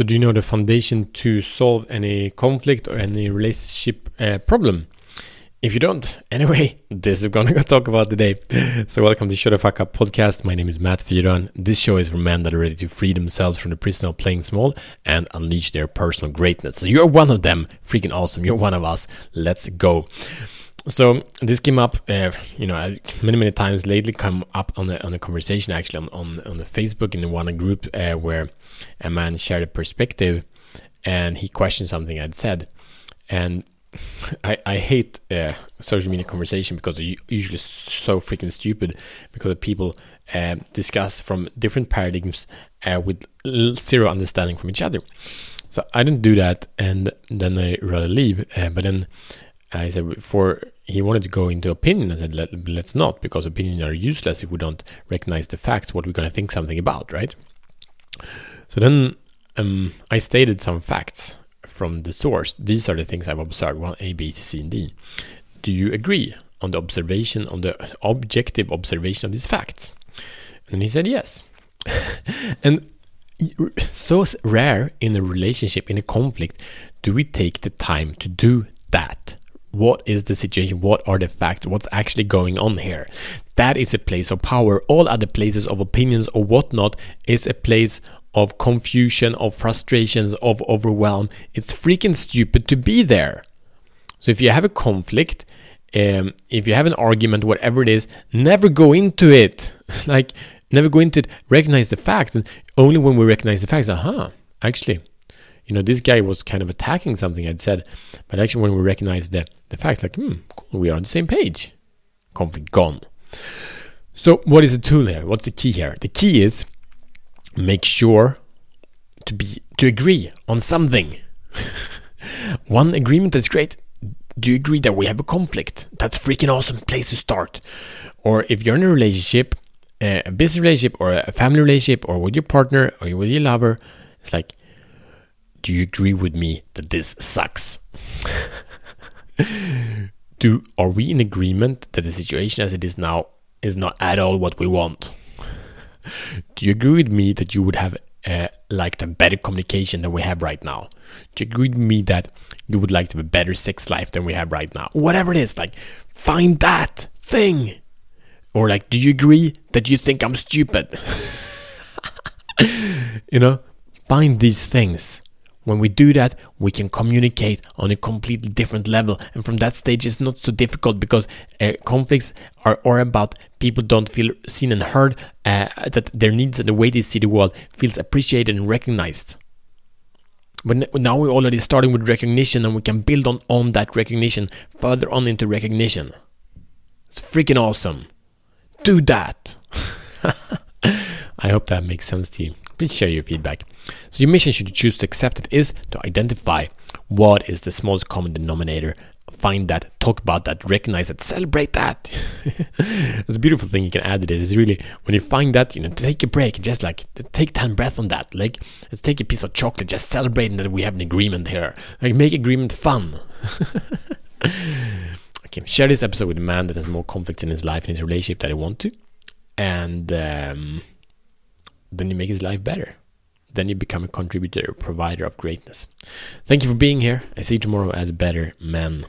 So, do you know the foundation to solve any conflict or any relationship uh, problem? If you don't, anyway, this is to talk about today. So, welcome to Shut the Fuck Up podcast. My name is Matt Fyron. This show is for men that are ready to free themselves from the prison of playing small and unleash their personal greatness. So, you're one of them. Freaking awesome. You're one of us. Let's go. So this came up, uh, you know, many many times lately. Come up on a on a conversation actually on on, on the Facebook in one group uh, where a man shared a perspective, and he questioned something I'd said, and I I hate uh, social media conversation because they're usually so freaking stupid because people uh, discuss from different paradigms uh, with zero understanding from each other. So I didn't do that, and then I rather leave. Uh, but then I said for he wanted to go into opinion. I said Let, us not because opinions are useless if we don't recognize the facts. What we're going to think something about, right? So then um, I stated some facts from the source. These are the things I've observed: one, A, B, C, and D. Do you agree on the observation, on the objective observation of these facts? And he said yes. and so rare in a relationship, in a conflict, do we take the time to do that? What is the situation? What are the facts? What's actually going on here? That is a place of power. All other places of opinions or whatnot is a place of confusion of frustrations of overwhelm. It's freaking stupid to be there. So if you have a conflict um, if you have an argument whatever it is never go into it. Like never go into it. Recognize the facts. And only when we recognize the facts aha actually you know, this guy was kind of attacking something I'd said, but actually, when we recognize the the facts, like, hmm, cool, we are on the same page. Conflict gone. So, what is the tool here? What's the key here? The key is make sure to be to agree on something. One agreement that's great. Do you agree that we have a conflict? That's freaking awesome place to start. Or if you're in a relationship, a business relationship, or a family relationship, or with your partner, or with your lover, it's like do you agree with me that this sucks? Do are we in agreement that the situation as it is now is not at all what we want? Do you agree with me that you would have uh, liked a better communication than we have right now? Do you agree with me that you would like to have a better sex life than we have right now? Whatever it is, like find that thing. Or like, do you agree that you think I'm stupid? you know, find these things when we do that, we can communicate on a completely different level. And from that stage, it's not so difficult because uh, conflicts are, are about people don't feel seen and heard, uh, that their needs and the way they see the world feels appreciated and recognized. But now we're already starting with recognition and we can build on, on that recognition further on into recognition. It's freaking awesome. Do that. I hope that makes sense to you. Please share your feedback. So, your mission, should you choose to accept it, is to identify what is the smallest common denominator, find that, talk about that, recognize that, celebrate that. it's a beautiful thing you can add to this. Is really when you find that, you know, take a break just like take 10 breath on that. Like, let's take a piece of chocolate, just celebrating that we have an agreement here. Like, make agreement fun. okay, share this episode with a man that has more conflict in his life and his relationship that I want to. And, um, then you make his life better. Then you become a contributor, provider of greatness. Thank you for being here. I see you tomorrow as better man.